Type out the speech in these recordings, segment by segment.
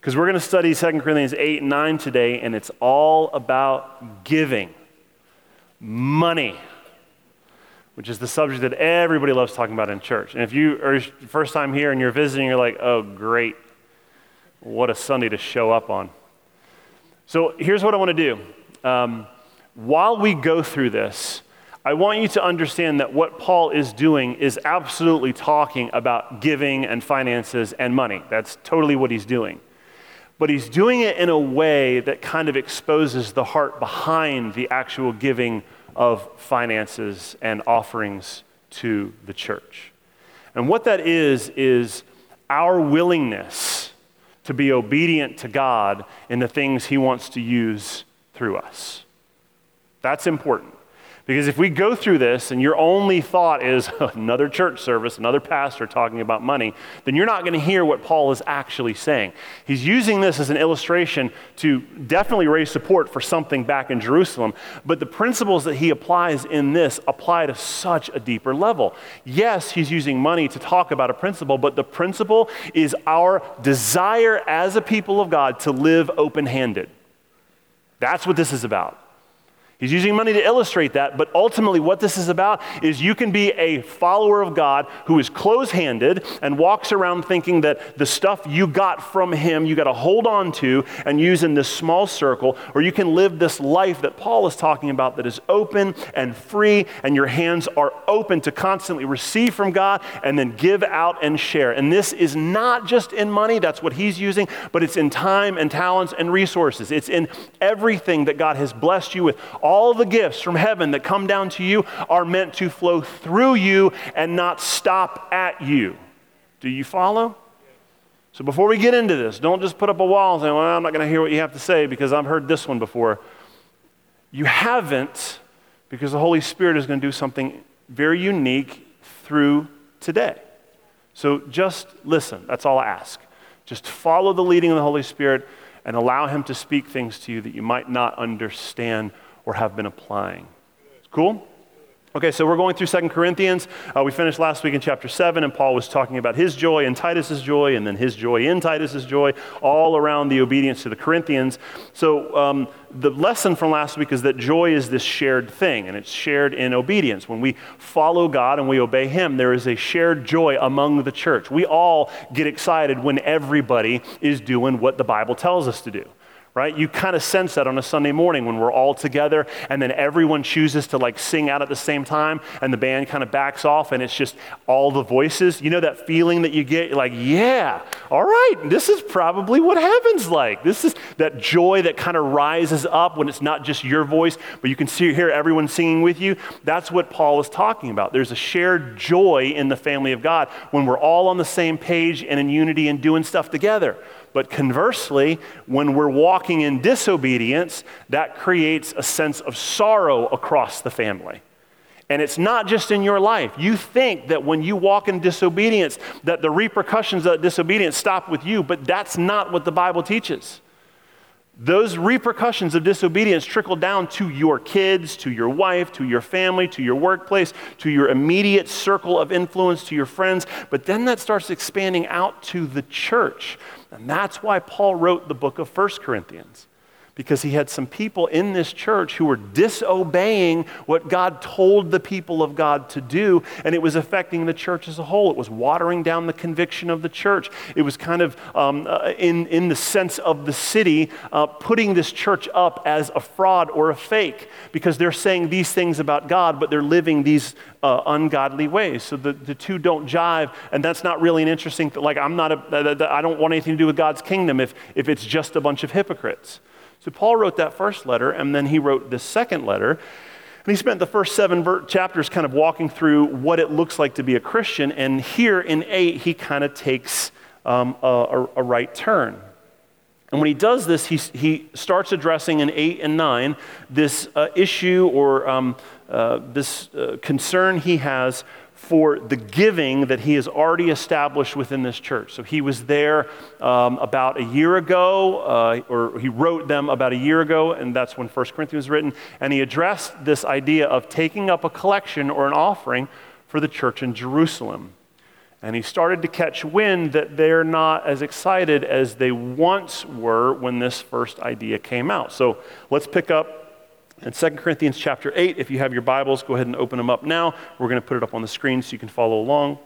Because we're going to study 2 Corinthians 8 and 9 today, and it's all about giving money, which is the subject that everybody loves talking about in church. And if you are first time here and you're visiting, you're like, oh, great. What a Sunday to show up on. So here's what I want to do. Um, while we go through this, I want you to understand that what Paul is doing is absolutely talking about giving and finances and money. That's totally what he's doing but he's doing it in a way that kind of exposes the heart behind the actual giving of finances and offerings to the church. And what that is, is our willingness to be obedient to God in the things he wants to use through us. That's important. Because if we go through this and your only thought is another church service, another pastor talking about money, then you're not going to hear what Paul is actually saying. He's using this as an illustration to definitely raise support for something back in Jerusalem, but the principles that he applies in this apply to such a deeper level. Yes, he's using money to talk about a principle, but the principle is our desire as a people of God to live open handed. That's what this is about. He's using money to illustrate that, but ultimately, what this is about is you can be a follower of God who is close handed and walks around thinking that the stuff you got from Him you got to hold on to and use in this small circle, or you can live this life that Paul is talking about that is open and free, and your hands are open to constantly receive from God and then give out and share. And this is not just in money, that's what he's using, but it's in time and talents and resources. It's in everything that God has blessed you with the gifts from heaven that come down to you are meant to flow through you and not stop at you. Do you follow? So before we get into this, don't just put up a wall and say, well, I'm not going to hear what you have to say because I've heard this one before. You haven't because the Holy Spirit is going to do something very unique through today. So just listen. That's all I ask. Just follow the leading of the Holy Spirit and allow Him to speak things to you that you might not understand or have been applying. Cool? Okay, so we're going through Second Corinthians. Uh, we finished last week in chapter 7, and Paul was talking about his joy and Titus's joy, and then his joy in Titus's joy, all around the obedience to the Corinthians. So, um, the lesson from last week is that joy is this shared thing, and it's shared in obedience. When we follow God and we obey Him, there is a shared joy among the church. We all get excited when everybody is doing what the Bible tells us to do right? You kind of sense that on a Sunday morning when we're all together and then everyone chooses to like sing out at the same time and the band kind of backs off and it's just all the voices. You know that feeling that you get? You're like, yeah, all right, this is probably what heaven's like. This is that joy that kind of rises up when it's not just your voice, but you can see, hear everyone singing with you. That's what Paul is talking about. There's a shared joy in the family of God when we're all on the same page and in unity and doing stuff together. But conversely, when we're walking in disobedience, that creates a sense of sorrow across the family. And it's not just in your life. You think that when you walk in disobedience, that the repercussions of disobedience stop with you, but that's not what the Bible teaches. Those repercussions of disobedience trickle down to your kids, to your wife, to your family, to your workplace, to your immediate circle of influence, to your friends, but then that starts expanding out to the church. And that's why Paul wrote the book of First Corinthians because he had some people in this church who were disobeying what God told the people of God to do, and it was affecting the church as a whole. It was watering down the conviction of the church. It was kind of, um, uh, in, in the sense of the city, uh, putting this church up as a fraud or a fake because they're saying these things about God, but they're living these uh, ungodly ways. So the, the two don't jive, and that's not really an interesting, like, I'm not a, I don't want anything to do with God's kingdom if, if it's just a bunch of hypocrites. So Paul wrote that first letter, and then he wrote this second letter. And he spent the first seven ver- chapters kind of walking through what it looks like to be a Christian. And here in eight, he kind of takes um, a, a, a right turn. And when he does this, he, he starts addressing in 8 and 9 this uh, issue or um, uh, this uh, concern he has for the giving that he has already established within this church. So he was there um, about a year ago, uh, or he wrote them about a year ago, and that's when 1 Corinthians was written. And he addressed this idea of taking up a collection or an offering for the church in Jerusalem. And he started to catch wind that they're not as excited as they once were when this first idea came out. So let's pick up in 2 Corinthians chapter 8. If you have your Bibles, go ahead and open them up now. We're going to put it up on the screen so you can follow along.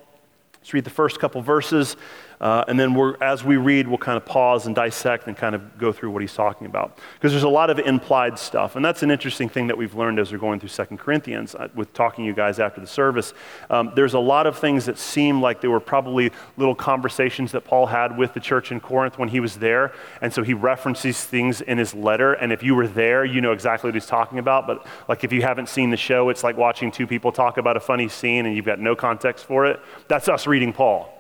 Let's read the first couple verses. Uh, and then as we read, we'll kind of pause and dissect and kind of go through what he's talking about. Because there's a lot of implied stuff. And that's an interesting thing that we've learned as we're going through Second Corinthians uh, with talking to you guys after the service. Um, there's a lot of things that seem like they were probably little conversations that Paul had with the church in Corinth when he was there. And so he references things in his letter. And if you were there, you know exactly what he's talking about. But like if you haven't seen the show, it's like watching two people talk about a funny scene and you've got no context for it. That's us reading Paul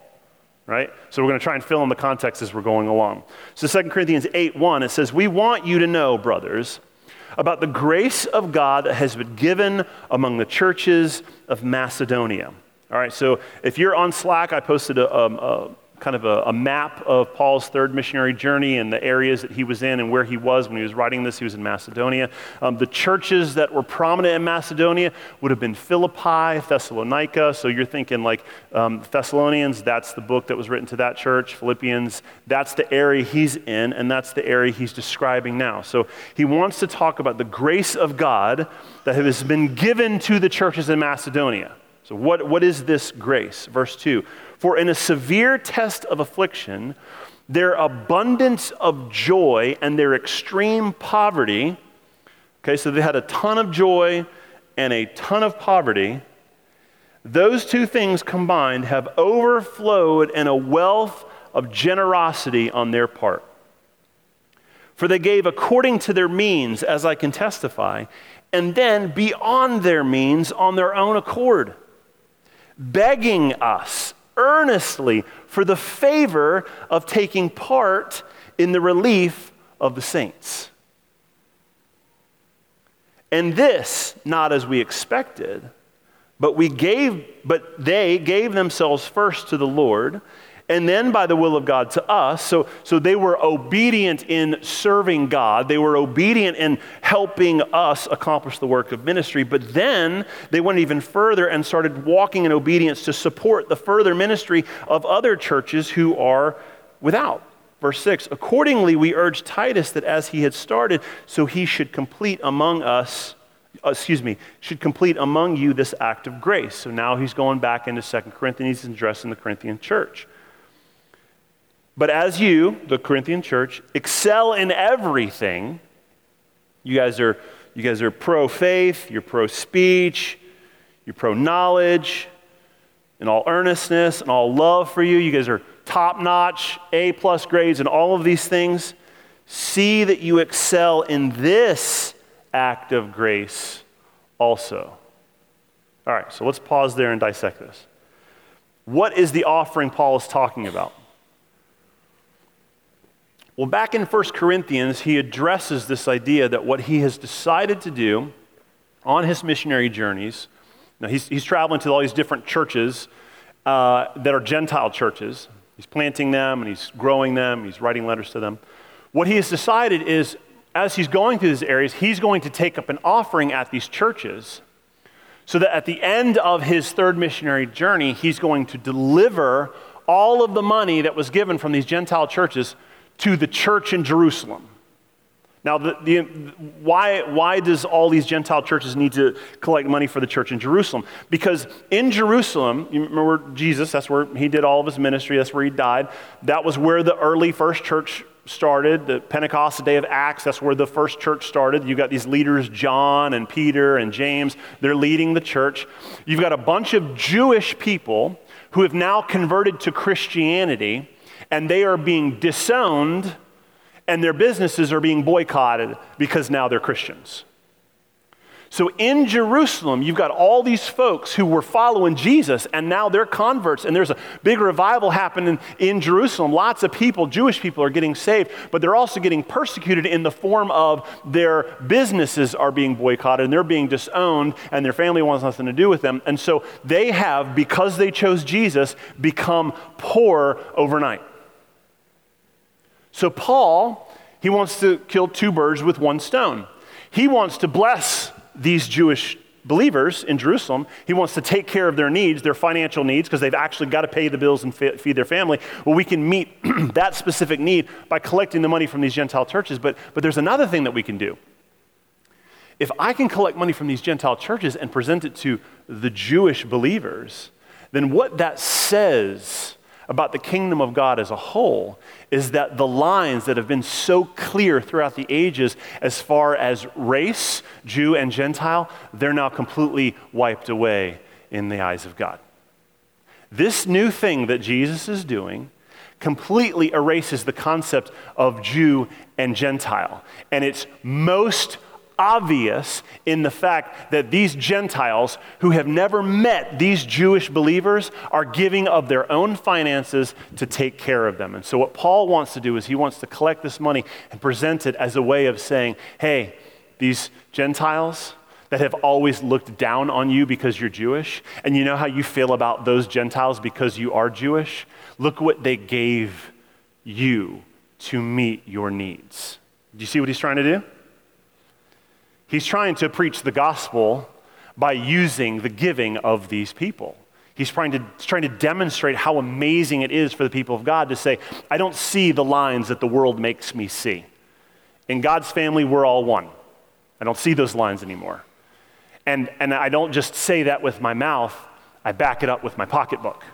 right? So we're going to try and fill in the context as we're going along. So 2 Corinthians 8 1, it says, We want you to know, brothers, about the grace of God that has been given among the churches of Macedonia. All right, so if you're on Slack, I posted a, um, a kind of a, a, map of Paul's third missionary journey and the areas that he was in and where he was when he was writing this. He was in Macedonia. Um, the churches that were prominent in Macedonia would have been Philippi, Thessalonica. So you're thinking like um, Thessalonians, that's the book that was written to that church. Philippians, that's the area he's in, and that's the area he's describing now. So he wants to talk about the grace of God that has been given to the churches in Macedonia. So, what, what is this grace? Verse 2 For in a severe test of affliction, their abundance of joy and their extreme poverty, okay, so they had a ton of joy and a ton of poverty. Those two things combined have overflowed in a wealth of generosity on their part. For they gave according to their means, as I can testify, and then beyond their means on their own accord begging us earnestly for the favor of taking part in the relief of the saints. And this, not as we expected, but we gave, but they gave themselves first to the Lord and then by the will of God to us. So, so they were obedient in serving God, they were obedient in helping us accomplish the work of ministry. But then they went even further and started walking in obedience to support the further ministry of other churches who are without. Verse 6 Accordingly, we urge Titus that as he had started, so he should complete among us uh, excuse me, should complete among you this act of grace. So now he's going back into Second Corinthians and addressing the Corinthian church. But as you, the Corinthian church, excel in everything, you guys are, you guys are pro faith, you're pro speech, you're pro knowledge, in all earnestness and all love for you. You guys are top notch, A plus grades, and all of these things. See that you excel in this act of grace also. All right, so let's pause there and dissect this. What is the offering Paul is talking about? Well, back in 1 Corinthians, he addresses this idea that what he has decided to do on his missionary journeys, now he's, he's traveling to all these different churches uh, that are Gentile churches. He's planting them and he's growing them, he's writing letters to them. What he has decided is, as he's going through these areas, he's going to take up an offering at these churches so that at the end of his third missionary journey, he's going to deliver all of the money that was given from these Gentile churches to the church in Jerusalem. Now, the, the, why, why does all these Gentile churches need to collect money for the church in Jerusalem? Because in Jerusalem, you remember Jesus, that's where he did all of his ministry, that's where he died. That was where the early first church started. The Pentecost, the day of Acts, that's where the first church started. You've got these leaders, John and Peter and James, they're leading the church. You've got a bunch of Jewish people who have now converted to Christianity and they are being disowned and their businesses are being boycotted because now they're Christians. So in Jerusalem, you've got all these folks who were following Jesus, and now they're converts, and there's a big revival happening in Jerusalem. Lots of people, Jewish people, are getting saved, but they're also getting persecuted in the form of their businesses are being boycotted, and they're being disowned, and their family wants nothing to do with them. And so they have, because they chose Jesus, become poor overnight. So Paul, he wants to kill two birds with one stone. He wants to bless these Jewish believers in Jerusalem. He wants to take care of their needs, their financial needs, because they've actually got to pay the bills and feed their family. Well, we can meet that specific need by collecting the money from these Gentile churches. But, but there's another thing that we can do. If I can collect money from these Gentile churches and present it to the Jewish believers, then what that says about the kingdom of God as a whole is that the lines that have been so clear throughout the ages as far as race, Jew and Gentile, they're now completely wiped away in the eyes of God. This new thing that Jesus is doing completely erases the concept of Jew and Gentile. And it's most obvious in the fact that these Gentiles who have never met these Jewish believers are giving of their own finances to take care of them. And so, what Paul wants to do is he wants to collect this money and present it as a way of saying, hey, these Gentiles, that have always looked down on you because you're Jewish, and you know how you feel about those Gentiles because you are Jewish? Look what they gave you to meet your needs. Do you see what he's trying to do? He's trying to preach the gospel by using the giving of these people. He's trying to, trying to demonstrate how amazing it is for the people of God to say, I don't see the lines that the world makes me see. In God's family, we're all one. I don't see those lines anymore. And, and I don't just say that with my mouth, I back it up with my pocketbook.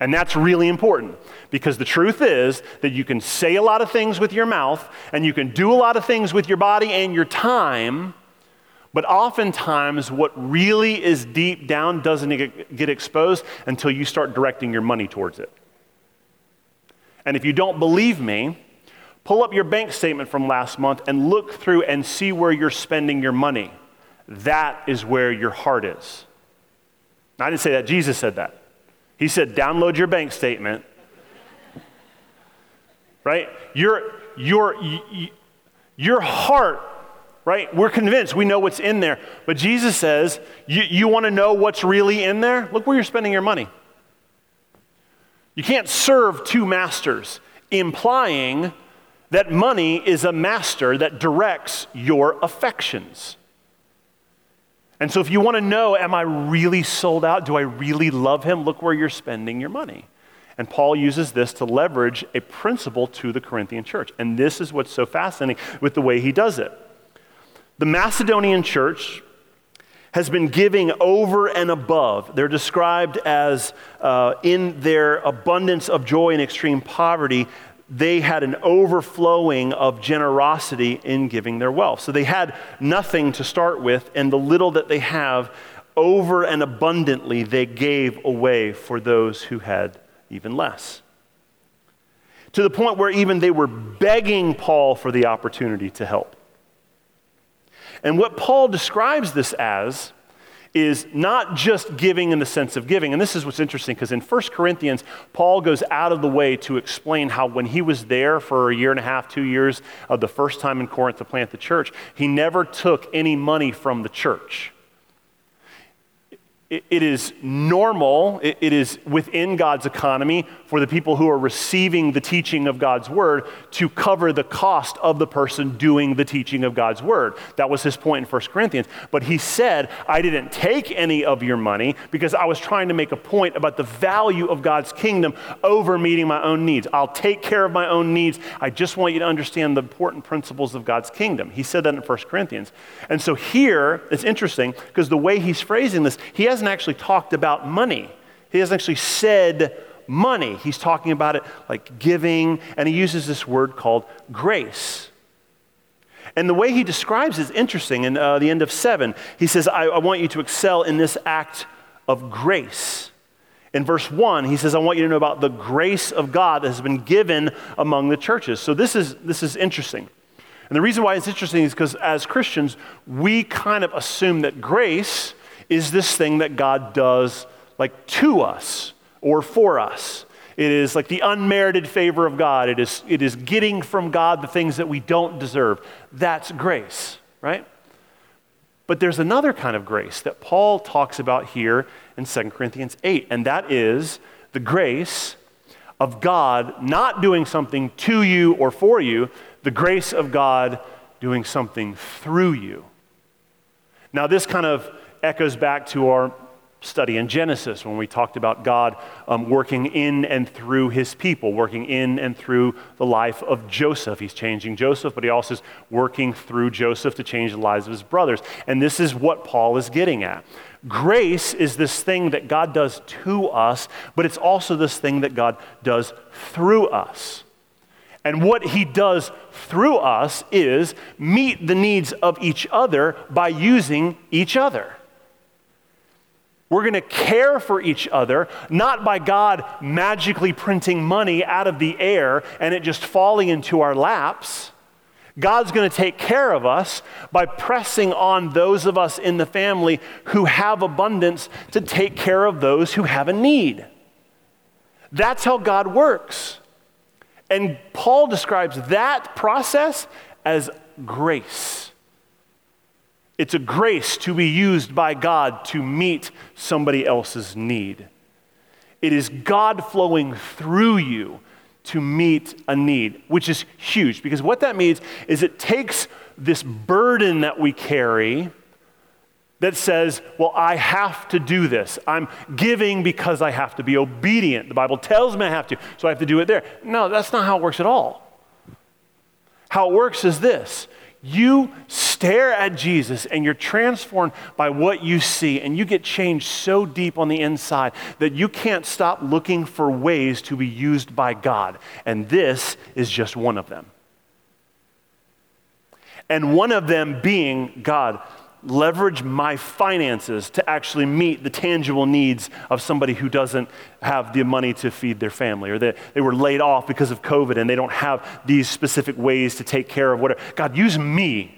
And that's really important because the truth is that you can say a lot of things with your mouth and you can do a lot of things with your body and your time, but oftentimes what really is deep down doesn't get exposed until you start directing your money towards it. And if you don't believe me, pull up your bank statement from last month and look through and see where you're spending your money. That is where your heart is. I didn't say that, Jesus said that. He said, download your bank statement. Right? Your, your, your heart, right? We're convinced we know what's in there. But Jesus says, you, you want to know what's really in there? Look where you're spending your money. You can't serve two masters, implying that money is a master that directs your affections. And so, if you want to know, am I really sold out? Do I really love him? Look where you're spending your money. And Paul uses this to leverage a principle to the Corinthian church. And this is what's so fascinating with the way he does it. The Macedonian church has been giving over and above. They're described as, uh, in their abundance of joy and extreme poverty, they had an overflowing of generosity in giving their wealth. So they had nothing to start with, and the little that they have, over and abundantly, they gave away for those who had even less. To the point where even they were begging Paul for the opportunity to help. And what Paul describes this as is not just giving in the sense of giving. And this is what's interesting because in 1 Corinthians, Paul goes out of the way to explain how when he was there for a year and a half, two years of the first time in Corinth to plant the church, he never took any money from the church it is normal, it is within God's economy for the people who are receiving the teaching of God's word to cover the cost of the person doing the teaching of God's word. That was his point in 1 Corinthians. But he said, I didn't take any of your money because I was trying to make a point about the value of God's kingdom over meeting my own needs. I'll take care of my own needs. I just want you to understand the important principles of God's kingdom. He said that in 1 Corinthians. And so here, it's interesting because the way he's phrasing this, he has hasn't actually talked about money. He hasn't actually said money. He's talking about it like giving, and he uses this word called grace. And the way he describes it is interesting. In uh, the end of seven, he says, I, I want you to excel in this act of grace. In verse 1, he says, I want you to know about the grace of God that has been given among the churches. So this is, this is interesting. And the reason why it's interesting is because as Christians, we kind of assume that grace is this thing that God does like to us or for us. It is like the unmerited favor of God. It is, it is getting from God the things that we don't deserve. That's grace, right? But there's another kind of grace that Paul talks about here in 2 Corinthians 8, and that is the grace of God not doing something to you or for you, the grace of God doing something through you. Now, this kind of echoes back to our study in Genesis when we talked about God um, working in and through his people, working in and through the life of Joseph. He's changing Joseph, but he also is working through Joseph to change the lives of his brothers. And this is what Paul is getting at. Grace is this thing that God does to us, but it's also this thing that God does through us. And what he does through us is meet the needs of each other by using each other. We're going to care for each other, not by God magically printing money out of the air and it just falling into our laps. God's going to take care of us by pressing on those of us in the family who have abundance to take care of those who have a need. That's how God works. And Paul describes that process as grace. It's a grace to be used by God to meet somebody else's need. It is God flowing through you to meet a need, which is huge because what that means is it takes this burden that we carry that says, Well, I have to do this. I'm giving because I have to be obedient. The Bible tells me I have to, so I have to do it there. No, that's not how it works at all. How it works is this you stare at Jesus and you're transformed by what you see, and you get changed so deep on the inside that you can't stop looking for ways to be used by God. And this is just one of them. And one of them being God, leverage my finances to actually meet the tangible needs of somebody who doesn't have the money to feed their family or that they were laid off because of COVID and they don't have these specific ways to take care of whatever. God, use me.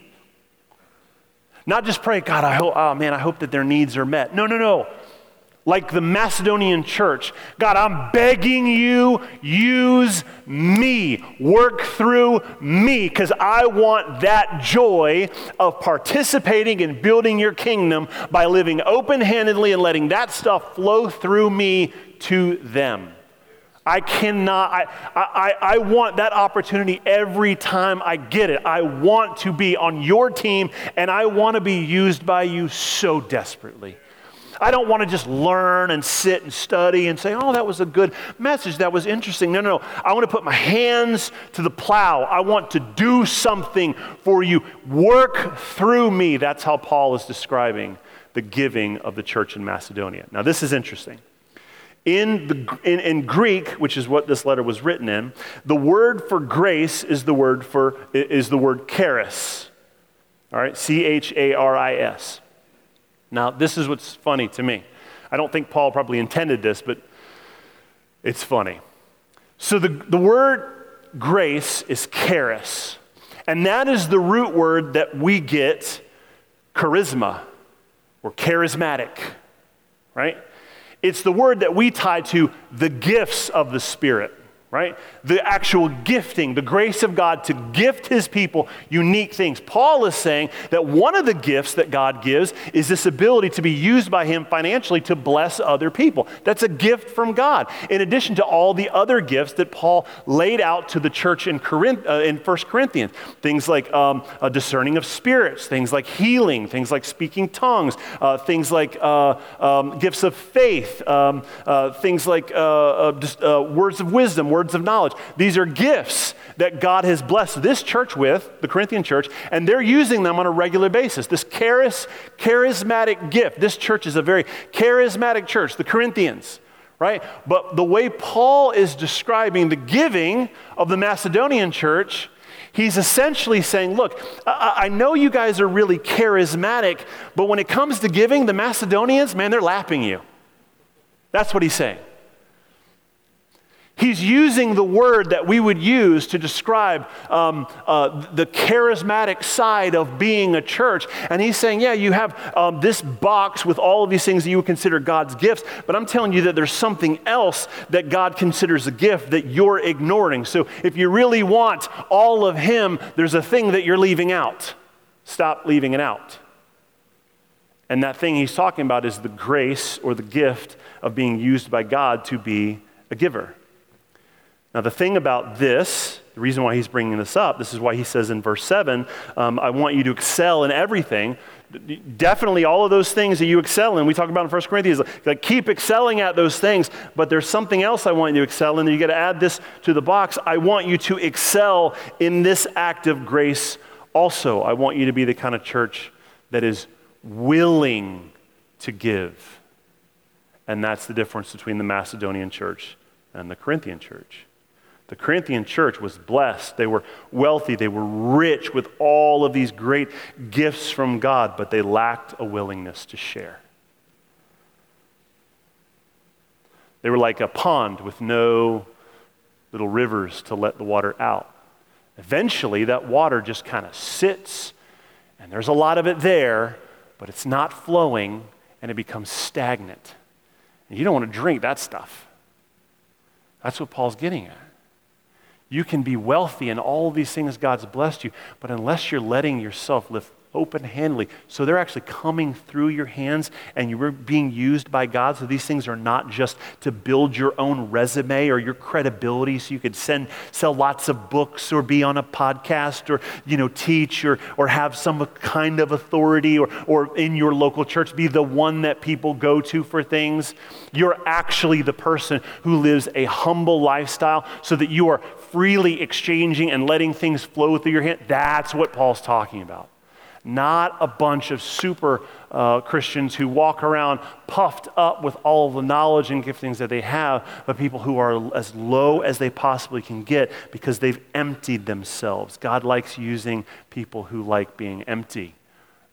Not just pray, God, I hope, oh man, I hope that their needs are met. No, no, no like the Macedonian church. God, I'm begging you, use me, work through me, because I want that joy of participating in building your kingdom by living open handedly and letting that stuff flow through me to them. I cannot, I, I, I want that opportunity every time I get it. I want to be on your team and I want to be used by you so desperately. I don't want to just learn and sit and study and say, oh, that was a good message. That was interesting. No, no, no. I want to put my hands to the plow. I want to do something for you. Work through me. That's how Paul is describing the giving of the church in Macedonia. Now, this is interesting. In, the, in, in, Greek, which is what this letter was written in, the word for grace is the word for is the word charis. All right, C H A R I S. Now, this is what's funny to me. I don't think Paul probably intended this, but it's funny. So the, the word grace is charis, and that is the root word that we get charisma or charismatic, right? It's the word that we tie to the gifts of the Spirit right? The actual gifting, the grace of God to gift his people unique things. Paul is saying that one of the gifts that God gives is this ability to be used by him financially to bless other people. That's a gift from God, in addition to all the other gifts that Paul laid out to the church in, Corinth, uh, in 1 Corinthians. Things like um, a discerning of spirits, things like healing, things like speaking tongues, uh, things like uh, um, gifts of faith, um, uh, things like uh, uh, words of wisdom, words words of knowledge. These are gifts that God has blessed this church with, the Corinthian church, and they're using them on a regular basis. This charis, charismatic gift. This church is a very charismatic church, the Corinthians, right? But the way Paul is describing the giving of the Macedonian church, he's essentially saying, Look, I, I know you guys are really charismatic, but when it comes to giving, the Macedonians, man, they're lapping you. That's what he's saying. He's using the word that we would use to describe um, uh, the charismatic side of being a church. And he's saying, Yeah, you have um, this box with all of these things that you would consider God's gifts, but I'm telling you that there's something else that God considers a gift that you're ignoring. So if you really want all of Him, there's a thing that you're leaving out. Stop leaving it out. And that thing he's talking about is the grace or the gift of being used by God to be a giver. Now, the thing about this, the reason why he's bringing this up, this is why he says in verse 7, um, I want you to excel in everything. Definitely all of those things that you excel in. We talk about in 1 Corinthians, like, keep excelling at those things, but there's something else I want you to excel in. You got to add this to the box. I want you to excel in this act of grace also. I want you to be the kind of church that is willing to give. And that's the difference between the Macedonian church and the Corinthian church. The Corinthian church was blessed. They were wealthy. They were rich with all of these great gifts from God, but they lacked a willingness to share. They were like a pond with no little rivers to let the water out. Eventually, that water just kind of sits, and there's a lot of it there, but it's not flowing, and it becomes stagnant. And you don't want to drink that stuff. That's what Paul's getting at. You can be wealthy and all these things God's blessed you, but unless you're letting yourself live open handedly, so they're actually coming through your hands and you're being used by God. So these things are not just to build your own resume or your credibility so you could send, sell lots of books or be on a podcast or, you know, teach or, or have some kind of authority or, or in your local church be the one that people go to for things. You're actually the person who lives a humble lifestyle so that you are freely exchanging and letting things flow through your hand. That's what Paul's talking about. Not a bunch of super uh, Christians who walk around puffed up with all the knowledge and giftings that they have, but people who are as low as they possibly can get because they've emptied themselves. God likes using people who like being empty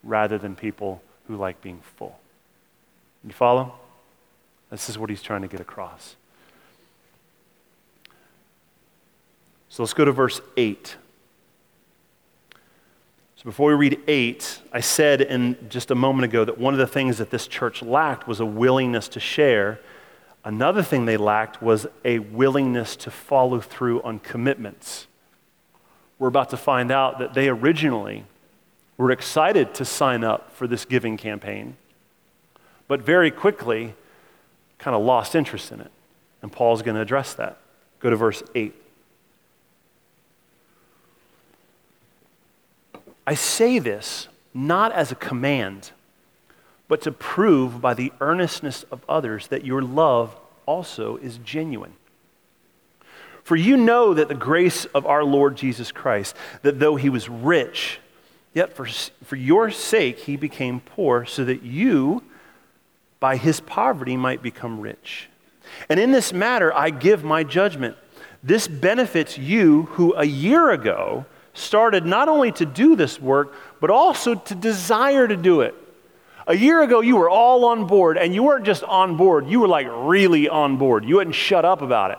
rather than people who like being full. You follow? This is what he's trying to get across. So let's go to verse 8. Before we read 8, I said in just a moment ago that one of the things that this church lacked was a willingness to share. Another thing they lacked was a willingness to follow through on commitments. We're about to find out that they originally were excited to sign up for this giving campaign, but very quickly kind of lost interest in it. And Paul's going to address that. Go to verse 8. I say this not as a command, but to prove by the earnestness of others that your love also is genuine. For you know that the grace of our Lord Jesus Christ, that though he was rich, yet for, for your sake he became poor, so that you, by his poverty, might become rich. And in this matter, I give my judgment. This benefits you who a year ago started not only to do this work, but also to desire to do it. A year ago, you were all on board, and you weren't just on board, you were like really on board. You hadn't shut up about it.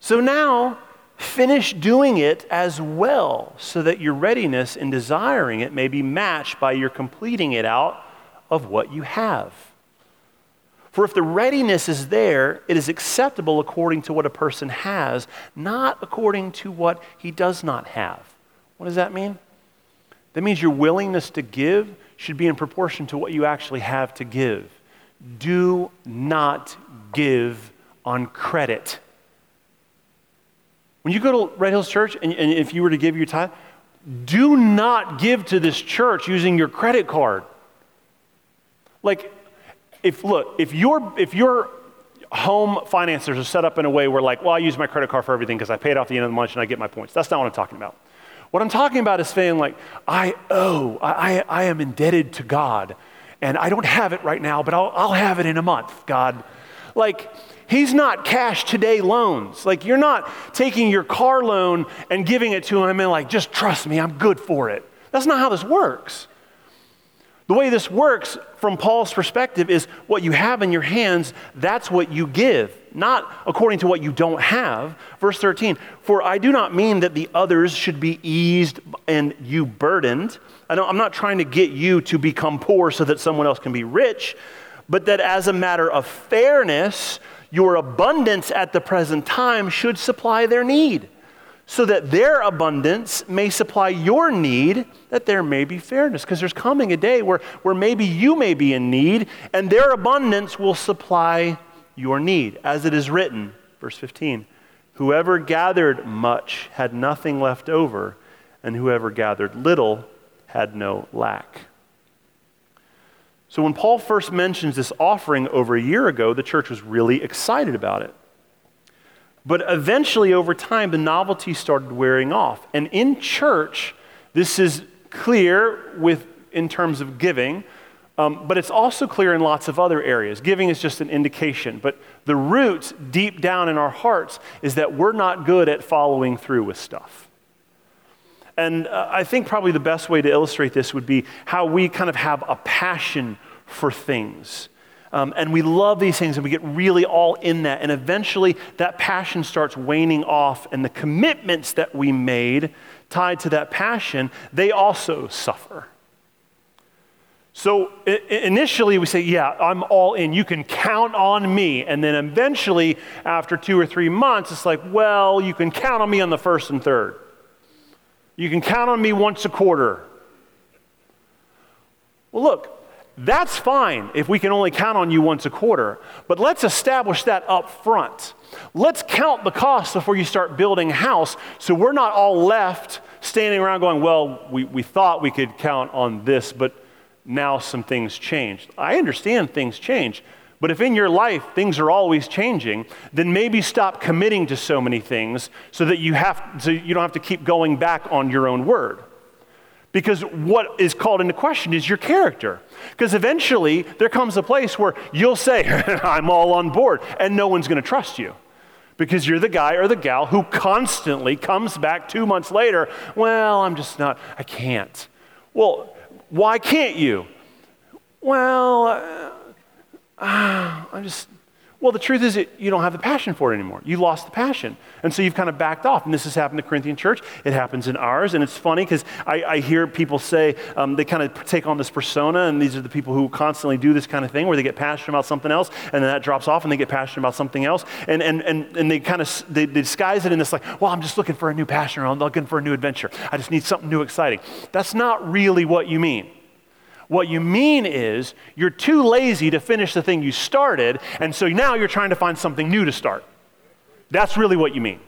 So now, finish doing it as well, so that your readiness in desiring it may be matched by your completing it out of what you have. For if the readiness is there, it is acceptable according to what a person has, not according to what he does not have. What does that mean? That means your willingness to give should be in proportion to what you actually have to give. Do not give on credit. When you go to Red Hills Church, and, and if you were to give your tithe, do not give to this church using your credit card. Like, if look, if your if your home finances are set up in a way where like, well, I use my credit card for everything because I pay it off the end of the month and I get my points. That's not what I'm talking about. What I'm talking about is saying like, I owe, I, I, I am indebted to God, and I don't have it right now, but I'll, I'll have it in a month, God. Like, He's not cash today loans. Like, you're not taking your car loan and giving it to him and, like, just trust me, I'm good for it. That's not how this works. The way this works from Paul's perspective is what you have in your hands, that's what you give. not according to what you don't have. Verse 13, for I do not mean that the others should be eased and you burdened. I am not trying to get you to become poor so that someone else can be rich, but that as a matter of fairness, your abundance at the present time should supply their need so that their abundance may supply your need, that there may be fairness. Because there's coming a day where, where maybe you may be in need, and their abundance will supply your need. As it is written, verse 15 Whoever gathered much had nothing left over, and whoever gathered little had no lack. So when Paul first mentions this offering over a year ago, the church was really excited about it. But eventually, over time, the novelty started wearing off. And in church, this is clear with, in terms of giving, um, but it's also clear in lots of other areas. Giving is just an indication. But the root deep down in our hearts is that we're not good at following through with stuff. And uh, I think probably the best way to illustrate this would be how we kind of have a passion for things. Um, and we love these things and we get really all in that. And eventually that passion starts waning off, and the commitments that we made tied to that passion, they also suffer. So initially we say, Yeah, I'm all in. You can count on me. And then eventually, after two or three months, it's like, Well, you can count on me on the first and third. You can count on me once a quarter. Well, look, that's fine if we can only count on you once a quarter, but let's establish that up front. Let's count the cost before you start building a house so we're not all left standing around going, well, we, we thought we could count on this, but now some things changed. I understand things change, but if in your life things are always changing, then maybe stop committing to so many things so that you, have, so you don't have to keep going back on your own word. Because what is called into question is your character. Because eventually there comes a place where you'll say, I'm all on board, and no one's going to trust you. Because you're the guy or the gal who constantly comes back two months later, well, I'm just not, I can't. Well, why can't you? Well, uh, uh, I'm just, well, the truth is you don't have the passion for it anymore. You lost the passion. And so you've kind of backed off. And this has happened to Corinthian church. It happens in ours. And it's funny because I, I, hear people say um, they kind of take on this persona. And these are the people who constantly do this kind of thing where they get passionate about something else and then that drops off and they get passionate about something else. And, and, and, and they kind of they, they disguise it in this like, well, I'm just looking for a new passion or I'm looking for a new adventure. I just need something new, exciting. That's not really what you mean. What you mean is you're too lazy to finish the thing you started, and so now you're trying to find something new to start. That's really what you mean.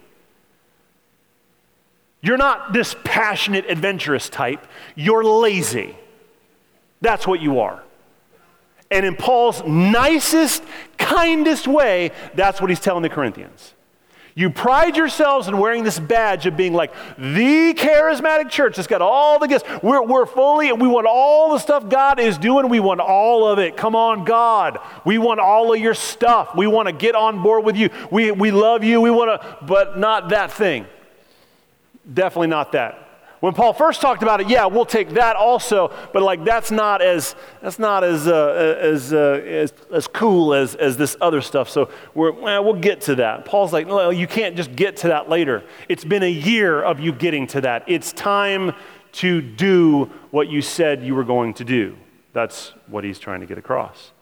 You're not this passionate, adventurous type. You're lazy. That's what you are. And in Paul's nicest, kindest way, that's what he's telling the Corinthians. You pride yourselves in wearing this badge of being like the charismatic church that's got all the gifts. We're, we're fully, we want all the stuff God is doing. We want all of it. Come on, God. We want all of your stuff. We want to get on board with you. We, we love you. We want to, but not that thing. Definitely not that. When Paul first talked about it, yeah, we'll take that also, but like that's not as that's not as uh, as, uh, as, as cool as as this other stuff. So we're well, we'll get to that. Paul's like, no, you can't just get to that later. It's been a year of you getting to that. It's time to do what you said you were going to do. That's what he's trying to get across.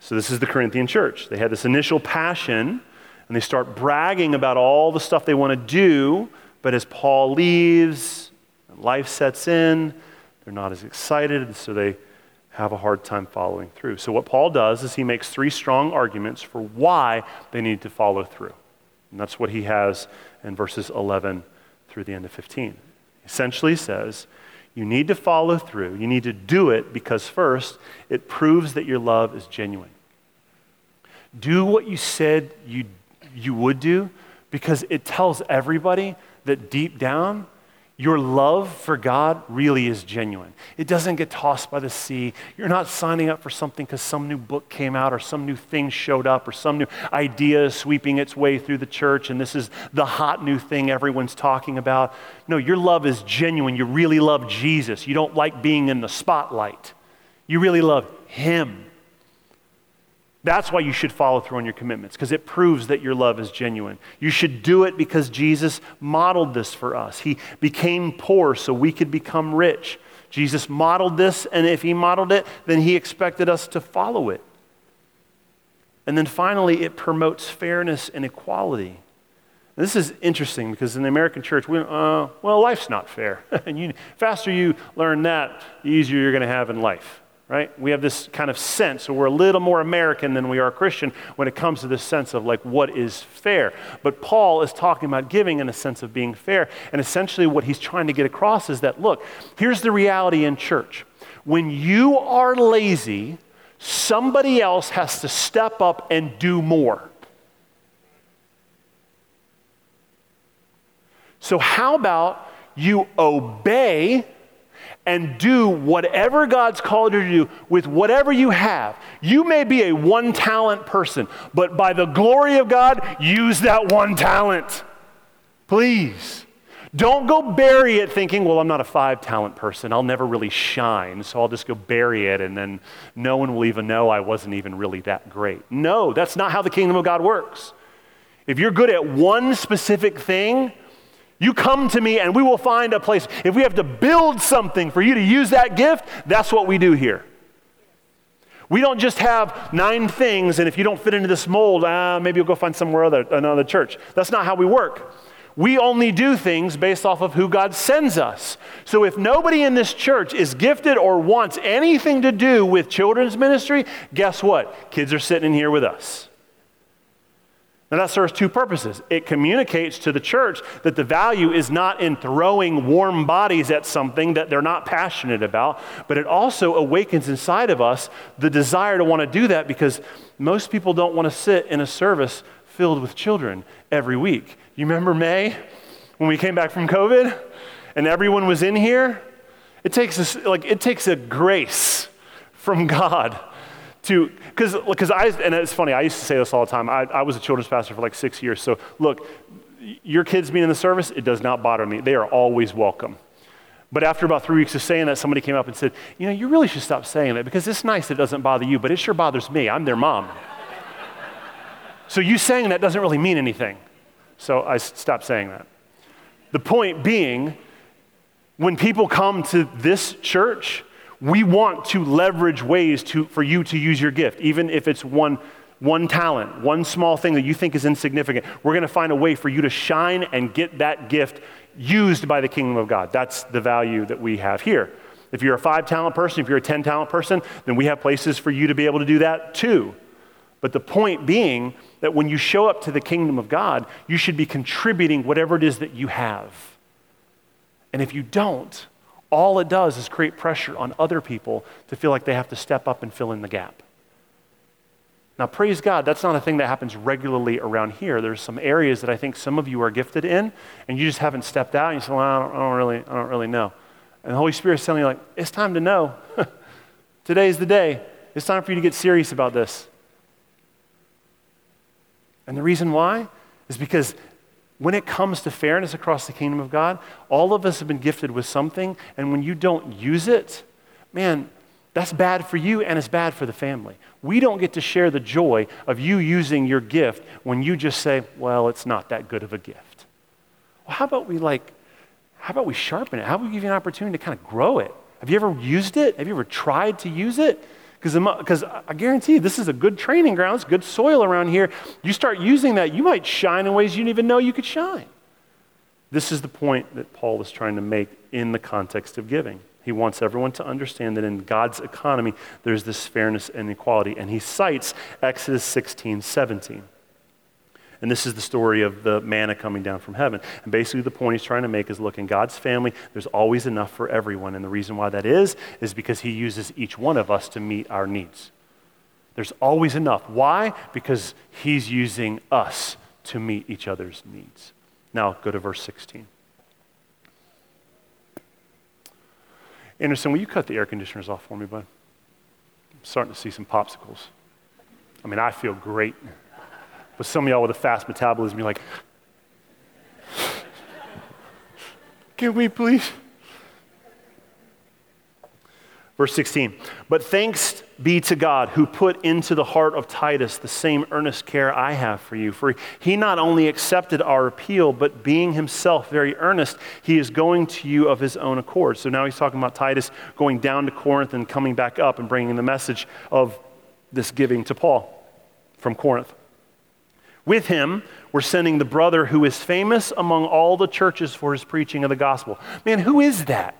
So this is the Corinthian church. They had this initial passion, and they start bragging about all the stuff they want to do but as Paul leaves, life sets in, they're not as excited, and so they have a hard time following through. So, what Paul does is he makes three strong arguments for why they need to follow through. And that's what he has in verses 11 through the end of 15. Essentially, he says, you need to follow through. You need to do it because, first, it proves that your love is genuine. Do what you said you, you would do because it tells everybody that deep down, your love for God really is genuine. It doesn't get tossed by the sea. You're not signing up for something because some new book came out or some new thing showed up or some new idea is sweeping its way through the church and this is the hot new thing everyone's talking about. No, your love is genuine. You really love Jesus. You don't like being in the spotlight. You really love Him. That's why you should follow through on your commitments, because it proves that your love is genuine. You should do it because Jesus modeled this for us. He became poor so we could become rich. Jesus modeled this, and if he modeled it, then he expected us to follow it. And then finally, it promotes fairness and equality. This is interesting because in the American church, we, uh, well, life's not fair. and you, faster you learn that, the easier you're going to have in life, right? We have this kind of sense, so we're a little more American than we are Christian when it comes to this sense of like what is fair. But Paul is talking about giving in a sense of being fair. And essentially, what he's trying to get across is that look, here's the reality in church. When you are lazy, somebody else has to step up and do more. So, how about you obey and do whatever God's called you to do with whatever you have? You may be a one talent person, but by the glory of God, use that one talent. Please. Don't go bury it thinking, well, I'm not a five talent person. I'll never really shine, so I'll just go bury it and then no one will even know I wasn't even really that great. No, that's not how the kingdom of God works. If you're good at one specific thing, you come to me and we will find a place. If we have to build something for you to use that gift, that's what we do here. We don't just have nine things, and if you don't fit into this mold, ah, maybe you'll go find somewhere other, another church. That's not how we work. We only do things based off of who God sends us. So if nobody in this church is gifted or wants anything to do with children's ministry, guess what? Kids are sitting in here with us. Now, that serves two purposes. It communicates to the church that the value is not in throwing warm bodies at something that they're not passionate about, but it also awakens inside of us the desire to want to do that because most people don't want to sit in a service filled with children every week. You remember May when we came back from COVID and everyone was in here? It takes a, like, it takes a grace from God to, because I, and it's funny, I used to say this all the time. I, I was a children's pastor for like six years. So look, your kids being in the service, it does not bother me. They are always welcome. But after about three weeks of saying that, somebody came up and said, You know, you really should stop saying that because it's nice it doesn't bother you, but it sure bothers me. I'm their mom. so you saying that doesn't really mean anything. So I stopped saying that. The point being, when people come to this church, we want to leverage ways to, for you to use your gift, even if it's one, one talent, one small thing that you think is insignificant. We're going to find a way for you to shine and get that gift used by the kingdom of God. That's the value that we have here. If you're a five talent person, if you're a 10 talent person, then we have places for you to be able to do that too. But the point being that when you show up to the kingdom of God, you should be contributing whatever it is that you have. And if you don't, all it does is create pressure on other people to feel like they have to step up and fill in the gap. Now, praise God, that's not a thing that happens regularly around here. There's some areas that I think some of you are gifted in, and you just haven't stepped out, and you say, well, I don't, I don't really, I don't really know. And the Holy Spirit's telling you, like, it's time to know. Today's the day. It's time for you to get serious about this. And the reason why is because when it comes to fairness across the kingdom of God, all of us have been gifted with something, and when you don't use it, man, that's bad for you and it's bad for the family. We don't get to share the joy of you using your gift when you just say, well, it's not that good of a gift. Well, how about we like, how about we sharpen it? How about we give you an opportunity to kind of grow it? Have you ever used it? Have you ever tried to use it? Because I guarantee you, this is a good training ground. It's good soil around here. You start using that, you might shine in ways you didn't even know you could shine. This is the point that Paul is trying to make in the context of giving. He wants everyone to understand that in God's economy, there's this fairness and equality. And he cites Exodus 16, 17. And this is the story of the manna coming down from heaven. And basically, the point he's trying to make is look, in God's family, there's always enough for everyone. And the reason why that is, is because he uses each one of us to meet our needs. There's always enough. Why? Because he's using us to meet each other's needs. Now, go to verse 16. Anderson, will you cut the air conditioners off for me, bud? I'm starting to see some popsicles. I mean, I feel great. But some of y'all with a fast metabolism, you're like, can we please? Verse 16, but thanks be to God who put into the heart of Titus the same earnest care I have for you. For he not only accepted our appeal, but being himself very earnest, he is going to you of his own accord. So now he's talking about Titus going down to Corinth and coming back up and bringing the message of this giving to Paul from Corinth. With him, we're sending the brother who is famous among all the churches for his preaching of the gospel. Man, who is that?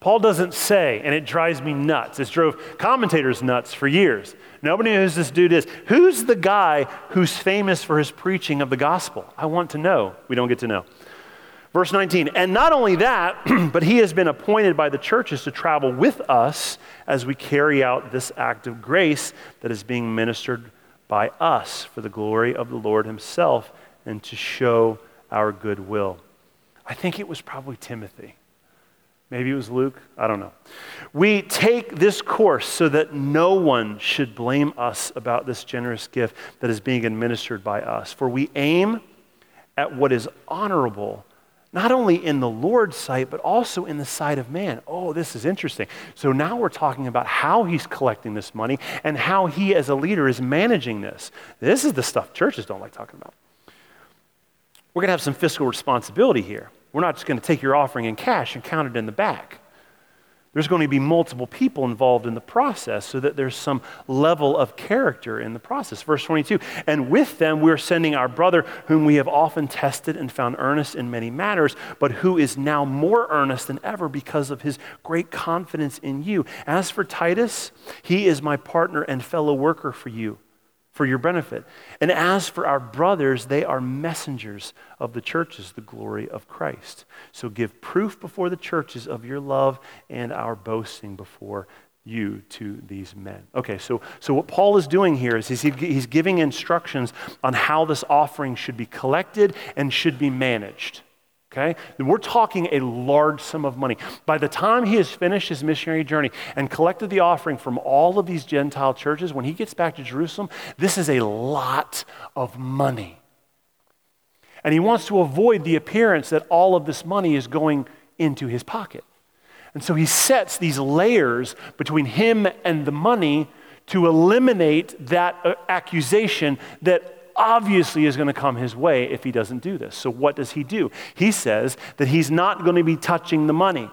Paul doesn't say, and it drives me nuts. It's drove commentators nuts for years. Nobody knows this dude is. Who's the guy who's famous for his preaching of the gospel? I want to know. We don't get to know. Verse 19, and not only that, but he has been appointed by the churches to travel with us as we carry out this act of grace that is being ministered by us for the glory of the Lord himself and to show our goodwill. I think it was probably Timothy. Maybe it was Luke. I don't know. We take this course so that no one should blame us about this generous gift that is being administered by us. For we aim at what is honorable, not only in the Lord's sight, but also in the sight of man. Oh, this is interesting. So now we're talking about how he's collecting this money and how he, as a leader, is managing this. This is the stuff churches don't like talking about. We're going to have some fiscal responsibility here. We're not just going to take your offering in cash and count it in the back. There's going to be multiple people involved in the process so that there's some level of character in the process. Verse 22 And with them we're sending our brother, whom we have often tested and found earnest in many matters, but who is now more earnest than ever because of his great confidence in you. As for Titus, he is my partner and fellow worker for you for your benefit. And as for our brothers, they are messengers of the churches, the glory of Christ. So give proof before the churches of your love and our boasting before you to these men. Okay, so, so what Paul is doing here is he's, he's giving instructions on how this offering should be collected and should be managed. Okay? We're talking a large sum of money. By the time he has finished his missionary journey and collected the offering from all of these Gentile churches, when he gets back to Jerusalem, this is a lot of money. And he wants to avoid the appearance that all of this money is going into his pocket. And so he sets these layers between him and the money to eliminate that uh, accusation that obviously is going to come his way if he doesn't do this. So, what does he do? He says that he's not going to be touching the money.